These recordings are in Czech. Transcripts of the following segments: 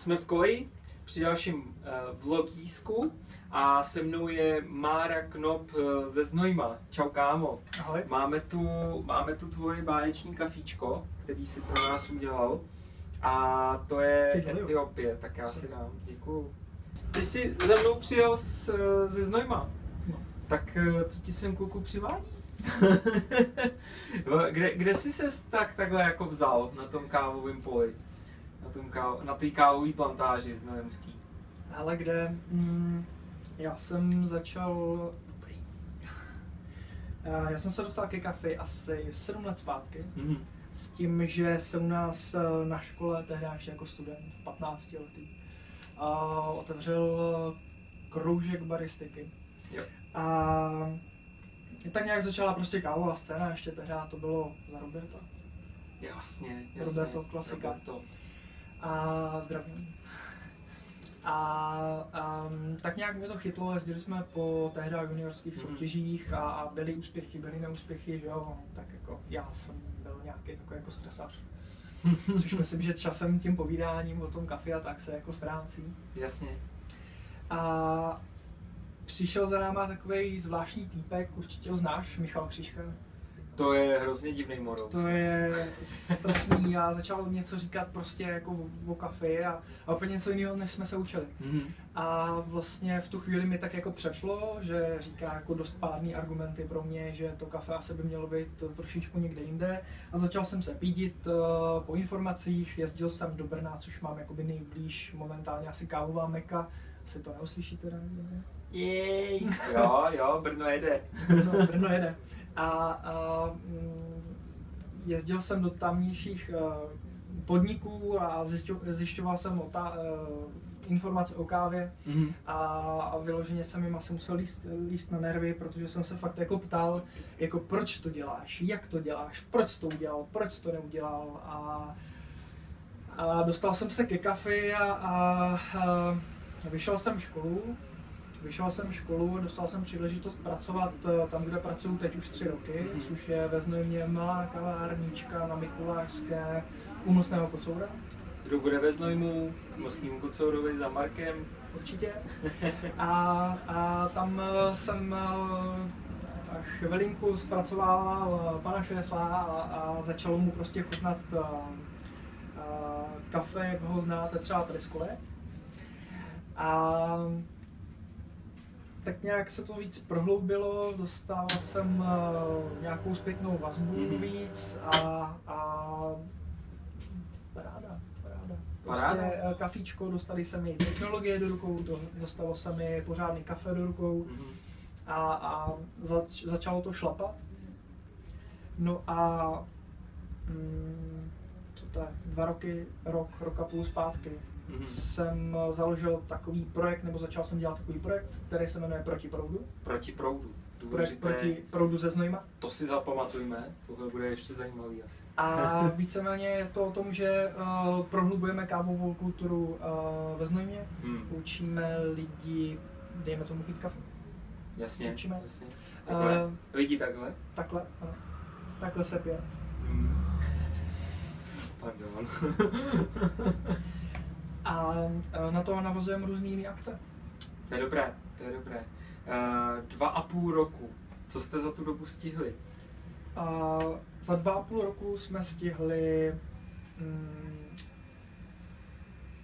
jsme v koleji při dalším uh, vlogísku a se mnou je Mára Knop uh, ze Znojma. Čau kámo. Ahoj. Máme tu, máme tu tvoje báječní kafíčko, který si pro nás udělal. A to je. Etiopie, tak já si dám. Děkuju. Ty jsi za mnou přijel z, eh, ze Znojma. No. Tak eh, co ti sem kluku přivádí? kde, kde jsi se tak takhle jako vzal na tom kávovém poli? Na tom káv, na té kávové plantáži z Nojemský. Hele, kde? Mm, já jsem začal... Dobrý. Eh, Já jsem se dostal ke kafi asi 7 let zpátky. Mhm. S tím, že se u nás eh, na škole, tehdy ještě jako student, 15 letý, a otevřel eh, kroužek baristiky. Jo. A tak nějak začala prostě kávová scéna, ještě tehdy to bylo za Roberta. Jasně, jasně. Roberto, klasika. Roberto. A zdravím. A um, tak nějak mě to chytlo, jezdili jsme po tehdy juniorských Mhm. soutěžích a, a byly úspěchy, byly neúspěchy, že jo, tak jako já jsem byl nějaký takový jako stresař. Což myslím, že časem tím povídáním o tom kafi a tak se jako ztrácí. Jasně. A přišel za náma takový zvláštní týpek, určitě ho znáš, Michal Křiška. To je hrozně divný model. To je strašný a začal něco říkat prostě jako o, o kafi a, a úplně něco jiného, než jsme se učili. Mhm. A vlastně v tu chvíli mi tak jako přeplo, že říká jako dost pádný argumenty pro mě, že to kafe asi by mělo být trošičku někde jinde. A začal jsem se pídit uh, po informacích, jezdil jsem do Brna, což mám jakoby nejblíž momentálně asi kávová meka. Asi to neuslyšíte, ne? Jej. Jo, jo, Brno jede. Brno, Brno jede. A, a mm, jezdil jsem do tamnějších eh, podniků a zjišťo, zjišťoval jsem o ta, eh, informace o kávě. Mhm. a, a vyloženě jsem jim asi musel líst, líst na nervy, protože jsem se fakt jako ptal, jako proč to děláš, jak to děláš, proč to udělal, proč to neudělal. A, a dostal jsem se ke kafi a, a, a vyšel jsem školu, vyšel jsem školu, dostal jsem příležitost pracovat eh, tam, kde pracuju teď už tři roky, Mhm. což je ve Znojmě malá kavárnička na Mikulášské u Nosného kocoura. Kdo bude ve Znojmu, k Mostnímu Kocourovi za Markem. Určitě. A, a tam eh, jsem eh, chvilinku zpracovával pana šéfa a, a začalo mu prostě chutnat kafe, jak ho znáte třeba koleje. A tak nějak se to víc prohloubilo, dostal jsem eh, nějakou zpětnou vazbu Mhm. víc a, a paráda, paráda. Prostě Paráda. eh, kafíčko, dostali se mi technologie do rukou, do, dostalo se mi pořádný kafe do rukou Mhm. a, a zač, začalo to šlapat. No a mm, co to je, dva roky, rok, rok a půl zpátky Mhm. jsem eh, založil takový projekt, nebo začal jsem dělat takový projekt, který se jmenuje Proti proudu. Proti proudu. Projekt Důležité. Proti proudu ze Znojma. To si zapamatujme, tohle bude ještě zajímavý asi. A víceméně je to o tom, že uh, prohlubujeme kávovou kulturu uh, ve Znojmě, Hmm. učíme lidi, dejme tomu pít kafe. Jasně, Učíme. jasně. Takhle, Uh, lidi takhle. takhle, ano. Takhle se pije. Hmm. Pardon. A uh, na to navazujeme různé jiné akce. to je dobré, to je dobré. Uh, dva a půl roku. Co jste za tu dobu stihli? A za dva a půl roku jsme stihli mm,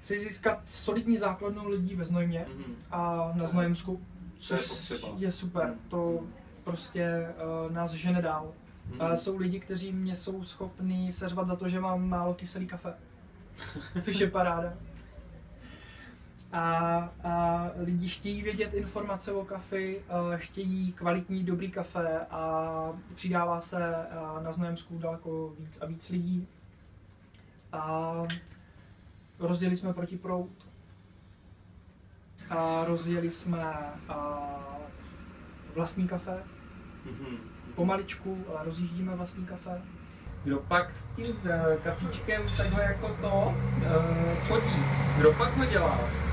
si získat solidní základnu lidí ve Znojmě Mhm. a na Znojemsku, je což potřeba. je super. Mm. To prostě uh, nás žene dál. Mhm. A jsou lidi, kteří mě jsou schopní seřvat za to, že mám málo kyselý kafe. Což je paráda. A, a lidi chtějí vědět informace o kafi, chtějí kvalitní, dobrý kafe a přidává se na Znojemsku daleko víc a víc lidí. A rozjeli jsme proti proud. A rozjeli jsme a, vlastní kafe, Mhm. pomaličku, ale rozjíždíme vlastní kafe. Kdo pak s tím s kafíčkem takhle jako to uh, chodí? Kdo pak ho dělá?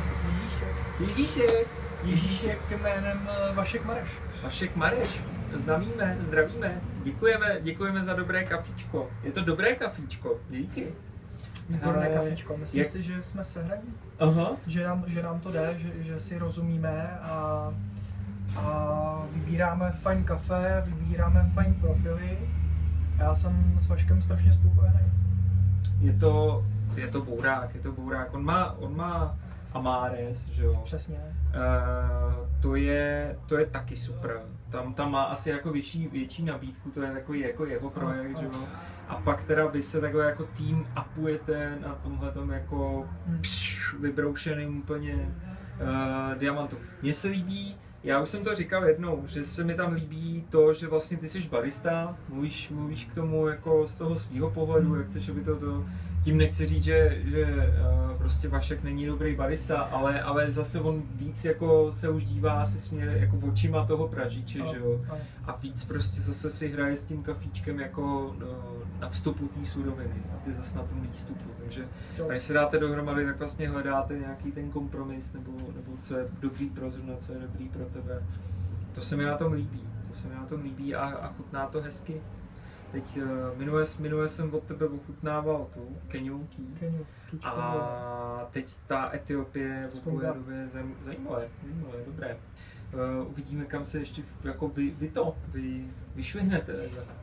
Ježíšek. Ježíšek. Ježíšek jménem eh, Vašek Mareš. Vašek Mareš. Zdravíme, zdravíme. Děkujeme, děkujeme za dobré kafíčko. Je to dobré kafíčko. Díky. Výborné kafičko. Myslím jak- si, že jsme sehraní, Aha. že nám, že nám to jde, že, že si rozumíme a, a vybíráme fajn kafe, vybíráme fajn profily. Já jsem s Vaškem strašně spokojený. Je to, je to bourák, je to bourák. On má, on má Amares, že jo. Přesně. Uh, to, je, to je taky super. Tam, tam má asi jako větší, větší nabídku, to je takový jako jeho projekt, že jo. A pak teda vy se takhle jako tým upujete na tomhle jako Hmm. pš, vybroušeným úplně uh, diamantu. Mně se líbí, já už jsem to říkal jednou, že se mi tam líbí to, že vlastně ty jsi barista, mluvíš, mluvíš k tomu jako z toho svého pohledu, jak chceš, aby to, to tím nechci říct, že, že uh, prostě Vašek není dobrý barista, ale, ale zase on víc jako se už dívá asi směr jako očima toho pražiče, že jo. A víc prostě zase si hraje s tím kafíčkem jako no, na vstupu té suroviny a ty zase na tom výstupu. Takže když se dáte dohromady, tak vlastně hledáte nějaký ten kompromis nebo, nebo co je dobrý pro zrovna, co je dobrý pro tebe. To se mi na tom líbí. To se mi na tom líbí a, a chutná to hezky. Teď uh, minule, minule jsem od tebe ochutnával tu kyčku, A teď ta Etiopie zem, zajímavé, zajímavé, dobré. Uh, uvidíme, kam se ještě jako vy, vy to, vy, vyšvihnete.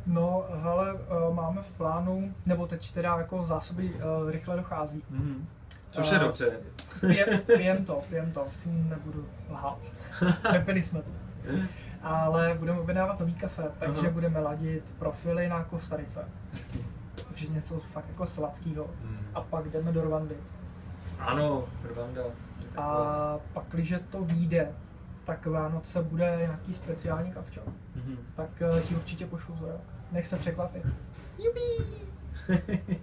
No, hele, eh, máme v plánu, nebo teď teda jako zásoby eh, rychle dochází. Mhm. Což je dobře. Pijem, pijem to, pijem to, nebudu lhát. Nepili jsme to. Ale budeme objednávat nový kafe, takže Aha. budeme ladit profily na Kostarice. Hezký. Takže něco fakt jako sladkého. Hmm. A pak jdeme do Rwandy. Ano, Rwanda. A pak, když to vyjde, tak Vánoce bude nějaký speciální kavčo. Mhm. Tak eh, ti určitě pošlu za rok. Nech se překvapit.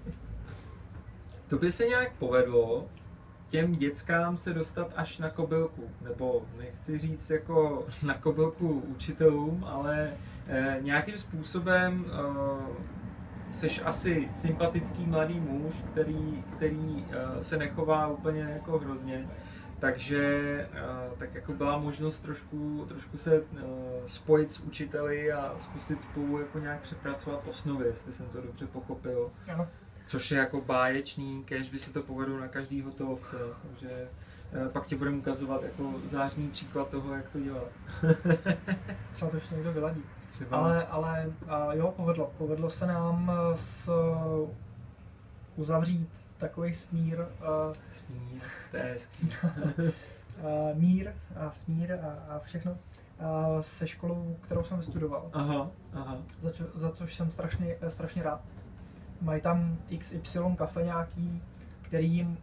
to by se nějak povedlo těm dětskám se dostat až na kobylku, nebo nechci říct jako na kobylku učitelům, ale eh, nějakým způsobem eh, seš asi sympatický mladý muž, který, který eh, se nechová úplně jako hrozně, takže eh, tak jako byla možnost trošku, trošku se eh, spojit s učiteli a zkusit spolu jako nějak přepracovat osnovy, jestli jsem to dobře pochopil. Ano. Což je jako báječný, kež by se to povedlo na každý hotovce, takže eh, pak ti budeme ukazovat jako zářný příklad toho, jak to dělat. Třeba to ještě někdo vyladí. Třeba Ale, ale a jo, povedlo. Povedlo se nám eh, s, uzavřít takový smír, uh, smír, to je hezký. uh, mír a smír a, a všechno uh, se školou, kterou jsem vystudoval. Aha, aha. Za, čo, za což jsem strašně, strašně rád. Mají tam XY kafe nějaký, který jim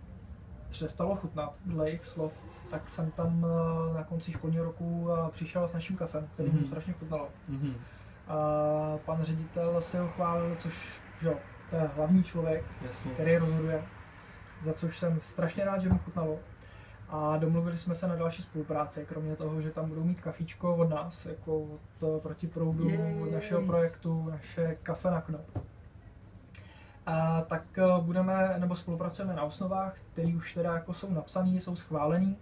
přestalo chutnat, dle jejich slov. Tak jsem tam eh, na konci školního roku eh, přišel s naším kafem, který mu Mhm. strašně chutnalo. Mhm. A pan ředitel se ho chválil, což že, jo, to je hlavní člověk, Jasně. který rozhoduje, za což jsem strašně rád, že mu chutnalo. A domluvili jsme se na další spolupráci, kromě toho, že tam budou mít kafíčko od nás, jako od eh, protiproudu, Jej. od našeho projektu, naše kafe na knop. A tak eh, budeme, nebo spolupracujeme na osnovách, které už teda jako jsou napsané, jsou schválený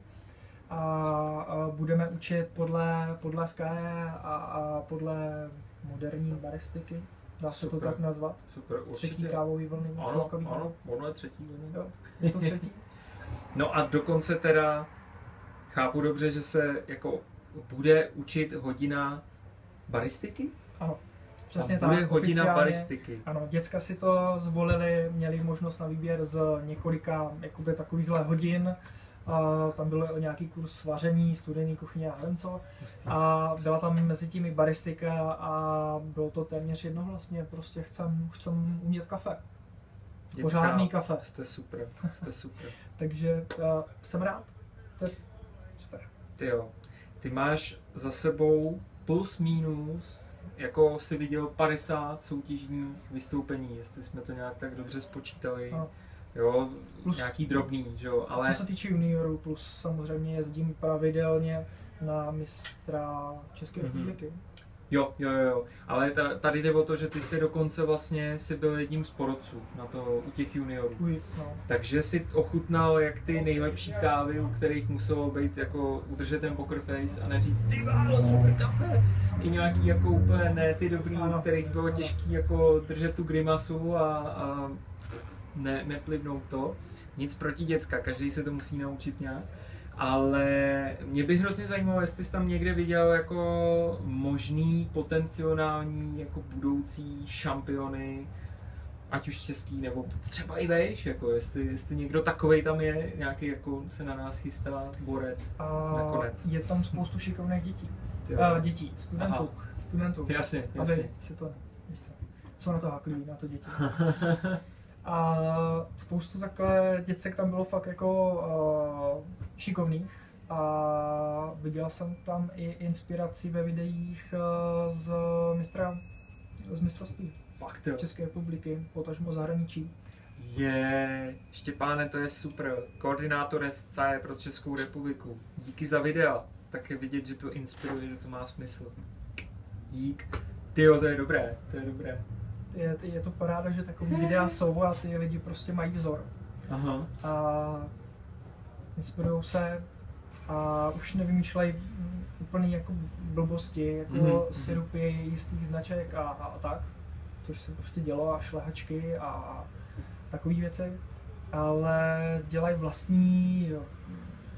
a, budeme učit podle, podle Sky a, a podle moderní baristiky, dá se to tak nazvat. Super, Třetí určitě. kávový vlny. Ano, šilkový. ano, ono je třetí. vlna. Jo, je to třetí? No a dokonce teda chápu dobře, že se jako bude učit hodina baristiky? Ano, přesně Tam bude tak. hodina oficiálně. baristiky. Ano, děcka si to zvolili, měli možnost na výběr z několika jakoby, takovýchhle hodin. A tam byl nějaký kurz vaření, studený kuchyně a nevím co. Hustý. A byla tam mezi tím i baristika a bylo to téměř jednohlasně. Prostě chcem, chcem umět kafe. Děcka, Pořádný kafe. Jste super, jste super. Takže uh, jsem rád. To je super. Ty jo, ty máš za sebou plus minus, jako si viděl 50 soutěžních vystoupení, jestli jsme to nějak tak dobře spočítali. Ano. Jo, Plus- nějaký drobný, že jo, Ale... Co se týče juniorů, plus samozřejmě jezdím pravidelně na mistra České Mhm. republiky. jo, jo, jo, jo. Ale ta, tady jde o to, že ty si dokonce vlastně si byl jedním z porodců na to, u těch juniorů. Uj, no. Takže si ochutnal jak ty nejlepší kávy, u kterých muselo být jako udržet ten poker face a neříct ty válo, super kafe. I nějaký jako úplně ne ty dobrý, u kterých bylo těžký jako držet tu grimasu a, a ne, neplivnout to. Nic proti děcka, každý se to musí naučit nějak. Ale mě by hrozně zajímalo, jestli jsi tam někde viděl jako možný potenciální jako budoucí šampiony, ať už český, nebo třeba i vejš, jako jestli, jestli někdo takovej tam je, nějaký jako se na nás chystá borec A nakonec. je tam spoustu šikovných dětí. A, dětí, studentů. Aha. Studentů. Jasně, jasně. Aby si to, víš co, jsou na to haklí, na to děti. A spoustu takhle děcek tam bylo fakt jako uh, šikovných a viděl jsem tam i inspiraci ve videích uh, z mistra z mistrovství Fakt jo. České republiky, potažmo zahraničí. Je, Štěpáne, to je super. Koordinátor SCE pro Českou republiku. Díky za videa. Tak je vidět, že to inspiruje, že to má smysl. Dík. Ty to je dobré, to je dobré. Je, je to paráda, že takový videa jsou a ty lidi prostě mají vzor. Aha. a inspirují se a už nevymýšlejí úplný jako blbosti, jako Mhm, mhm. mm-hmm. syrupy jistých značek a, a, a tak, což se prostě dělo a šlehačky a takové věci, ale dělají vlastní jo,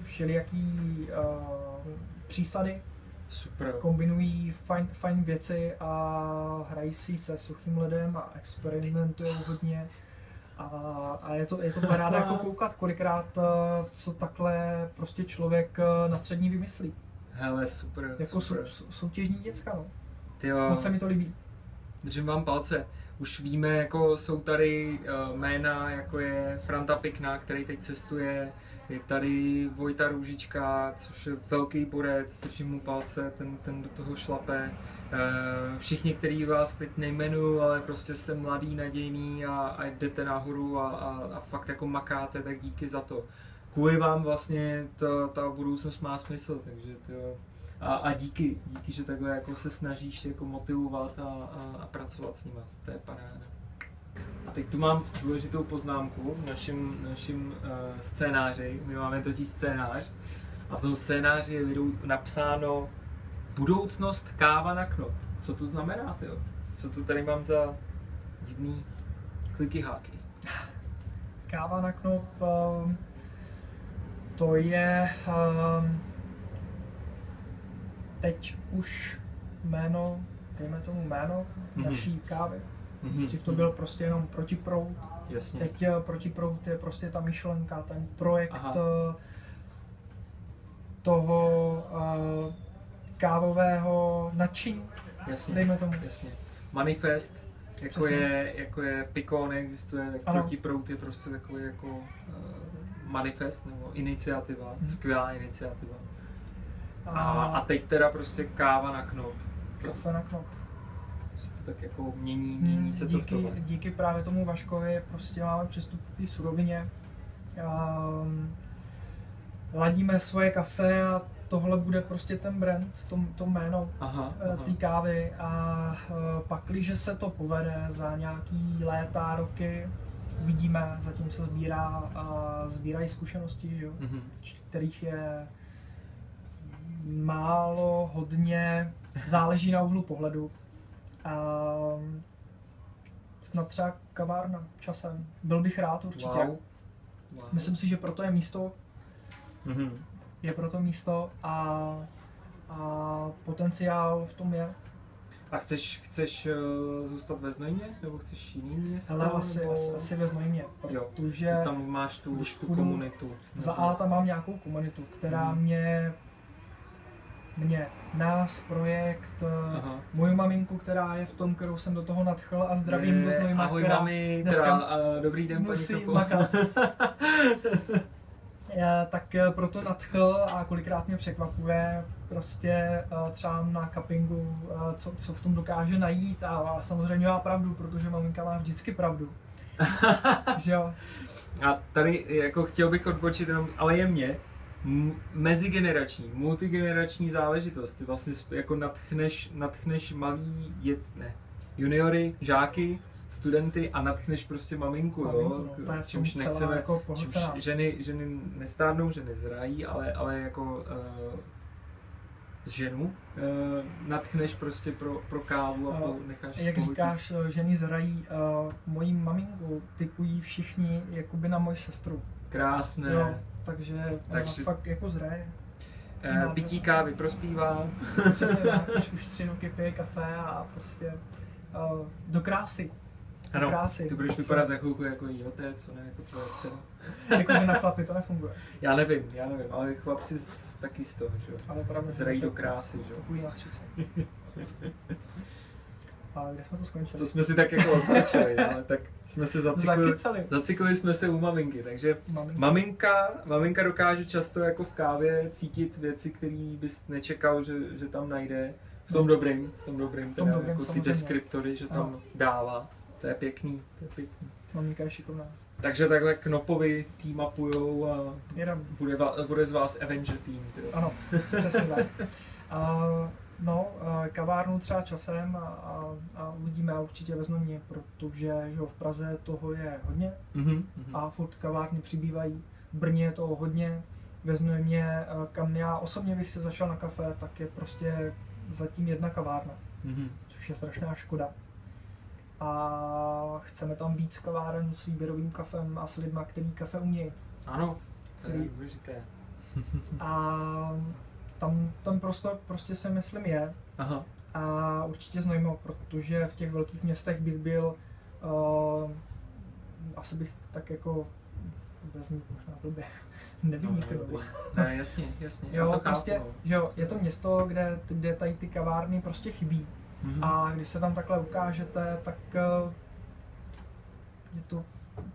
všelijaký uh, přísady, Super. kombinují fajn, fajn věci a hrají si se suchým ledem a experimentují hodně. A, a je to, je to paráda jako koukat, kolikrát eh, co takhle prostě člověk eh, na střední vymyslí. Hele, super. Jako super. sou, sou, soutěžní děcka, no. Ty jo, Moc se mi to líbí. držím vám palce. Už víme, jako jsou tady uh, jména, jako je Franta Pikna, který teď cestuje, je tady Vojta Růžička, což je velký borec, držím mu palce, ten, ten do toho šlape. Uh, všichni, který vás teď nejmenuju, ale prostě jste mladý, nadějný a, a jdete nahoru a, a, a fakt jako makáte, tak díky za to. Kvůli vám vlastně ta, ta budoucnost má smysl, takže to, a, a díky, díky, že takhle jako se snažíš jako motivovat a, a, a pracovat s nima. To je paráda. A teď tu mám důležitou poznámku v našem, našem uh, scénáři. My máme totiž scénář a v tom scénáři je napsáno budoucnost káva na knop. Co to znamená, tyjo? Co to tady mám za divný kliky háky? Káva na knop, um, to je um, teď už jméno, dejme tomu jméno Mhm. naší kávy. Mhm. Dřív to byl prostě jenom protiprout, Jasně. teď eh, protiprout je prostě ta myšlenka, ten projekt Aha. eh, toho eh, kávového nadšení, Jasně. dejme tomu. Jasně. Manifest, jako Přesně. je, jako je Pico, neexistuje, tak Ano. protiprout je prostě takový jako uh, manifest nebo iniciativa, Mhm. skvělá iniciativa. A, A, teď teda prostě káva na knop. kafe na knop. Se to tak jako mění, mění se to v díky, tohle. díky právě tomu Vaškovi prostě máme přístup k té surovině. Um, ladíme svoje kafe a tohle bude prostě ten brand, to, to jméno eh, té kávy a eh, pak, když se to povede za nějaký léta, roky, uvidíme, zatím se sbírá a sbírají zkušenosti, že jo, Mhm. kterých je málo, hodně, záleží na úhlu pohledu. A snad třeba kavárna časem. Byl bych rád určitě. Wow. wow. Myslím si, že proto je místo, Mhm. je proto místo a, a potenciál v tom je. A chceš, chceš uh, zůstat ve Znojmě? Nebo chceš jiný město? Ale asi, nebo... asi, asi ve Znojmě, Jo. protože Tam máš tu, tu komunitu. za A tam mám nějakou komunitu, která Mhm. mě, mě, nás, projekt, Aha. moju maminku, která je v tom, kterou jsem do toho nadchl a zdravím Je, do Znojma, Ahoj která mami, dneska teda, uh, dobrý den, paní musí makat. Já tak eh, proto nadchl a kolikrát mě překvapuje prostě eh, třeba na cuppingu, eh, co, co v tom dokáže najít a, a samozřejmě má pravdu, protože maminka má vždycky pravdu. že jo? A tady jako chtěl bych odbočit jenom, ale jemně, mezigenerační, multigenerační záležitost. Ty vlastně jako natchneš, natchneš malý dět, ne, juniory, žáky, studenty a natchneš prostě maminku, Maminku, jo. no, čímž nechceme, jako čímž ženy, ženy nestárnou, ženy zrají, ale, ale jako uh, ženu eh, natchneš prostě pro, pro kávu a po, necháš Jak pohodit. říkáš, ženy zrají, uh, mojí maminku typují všichni jakoby na moji sestru. Krásné. Jo, takže ona Takže- fakt jako zraje. Eh, pití kávy prospívá. Přesně tak, už, už tři roky pije kafe a prostě uh, do krásy. Do Ano, krásy. ty budeš Co? vypadat za chvilku jako její otec, co ne, jako tvoje dcera. Jakože na chlapy to nefunguje. Já nevím, já nevím, ale chlapci z, taky z toho, že jo. Ale pravda, Zrají do krásy, že jo. Typují na 30. A kde jsme to skončili? To jsme si tak jako odskočili, ale tak jsme se zaciklili. Zakycali. Zaciklili jsme se u maminky, takže Maminka. maminka, maminka dokáže často jako v kávě cítit věci, které bys nečekal, že, že tam najde. V tom dobrým, v tom dobrým, V tom teda dobrým, jako ty deskriptory, že tam Ano. dává. To je pěkný, to je pěkný. Maminka je šikovná. Takže takhle Knopovi tým upujou a Jedem. bude, bude z vás Avenger tým. Ano, přesně tak. A, no, a kavárnu třeba časem a, a, a uvidíme a určitě vezmu mě, protože že v Praze toho je hodně Mhm, mhm. a furt kavárny přibývají. V Brně je toho hodně. Vezme mě, a kam já osobně bych se zašel na kafe, tak je prostě zatím jedna kavárna, Mhm. což je strašná škoda. A chceme tam víc kaváren s výběrovým kafem a s lidma, který kafe umějí. Ano, to je důležité. A tam ten prostor prostě si myslím je. Aha. A určitě znojmo, protože v těch velkých městech bych byl, uh, asi bych tak jako vůbec znít možná blbě, nevím No, dobrý. Ne, jasně, jasně. Jo, to prostě, chápu, no. že jo, je to město, kde, kde tady ty kavárny prostě chybí. Mhm. A když se tam takhle ukážete, tak uh, je to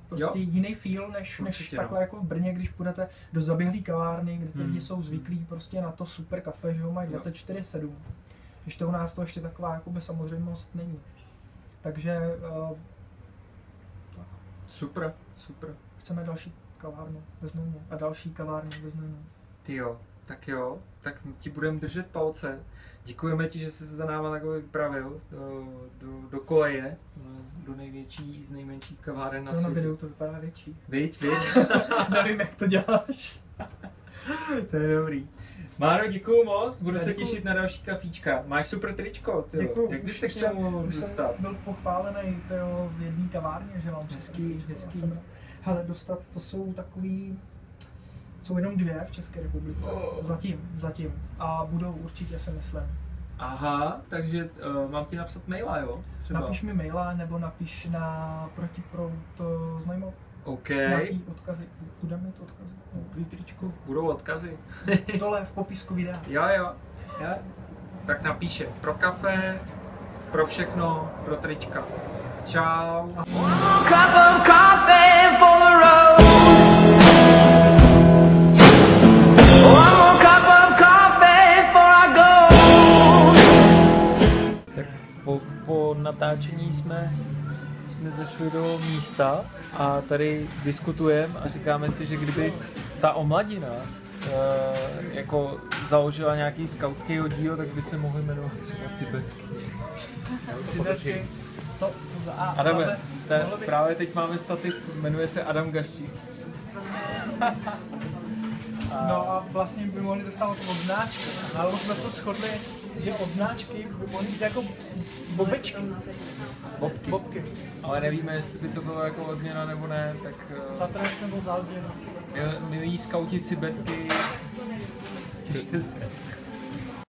prostě Jo. jiný feel, než, než Určitě, no. takhle jako v Brně, když půjdete do zaběhlý kavárny, kde ty Hmm. lidi jsou zvyklí prostě na to super kafe, že ho mají Jo. 24-7. Když to u nás to ještě taková jakoby samozřejmost není. Takže uh, Super, super. chceme další kavárnu ve Znojmě a další kavárnu ve Znojmě. Ty jo, tak jo, tak ti budeme držet palce. Děkujeme ti, že jsi se za náma takhle vypravil do, do, do koleje, do největší z nejmenších kaváren na To na světě. videu to vypadá větší. Viď, viď? Nevím, jak to děláš. to je dobrý. Máro, děkuju moc, budu Já se děkuju. těšit na další kafíčka. Máš super tričko, ty jo. Děkuju, Jak bys se k němu mohl Už jsem dostat? byl pochválený tyjo, v jedné kavárně, že mám Hezký, hezký. na. Hele, dostat, to jsou takový, jsou jenom dvě v České republice. Oh. Zatím, zatím. A budou určitě, si myslím. Aha, takže uh, mám ti napsat maila, jo? Třeba. Napiš mi maila, nebo napiš na protiprout to znajmo. OK. Nějaký odkazy. Bude mít odkazy? Dobrý tričko, budou odkazy. Dole v popisku videa. Jo, jo. jo. Tak napíše pro kafe, pro všechno, pro trička. Čau. cup of coffee natáčení jsme, jsme zašli do místa a tady diskutujeme a říkáme si, že kdyby ta omladina eh, jako založila nějaký skautský oddíl, tak by se mohli jmenovat třeba Cibetky. Ciderky. To za A. Adame, za B. te, Mohlo by- právě teď máme stativ, jmenuje se Adam Gaštík. No a vlastně by mohli dostávat odnáčky. Ale jsme se shodli, že odnáčky by mohly být jako bobečky. Bobky. Bobky. Ale nevíme, jestli by to bylo jako odměna nebo ne, tak Za uh, trest nebo za odměnu. milí skauti Cibetky, těšte se.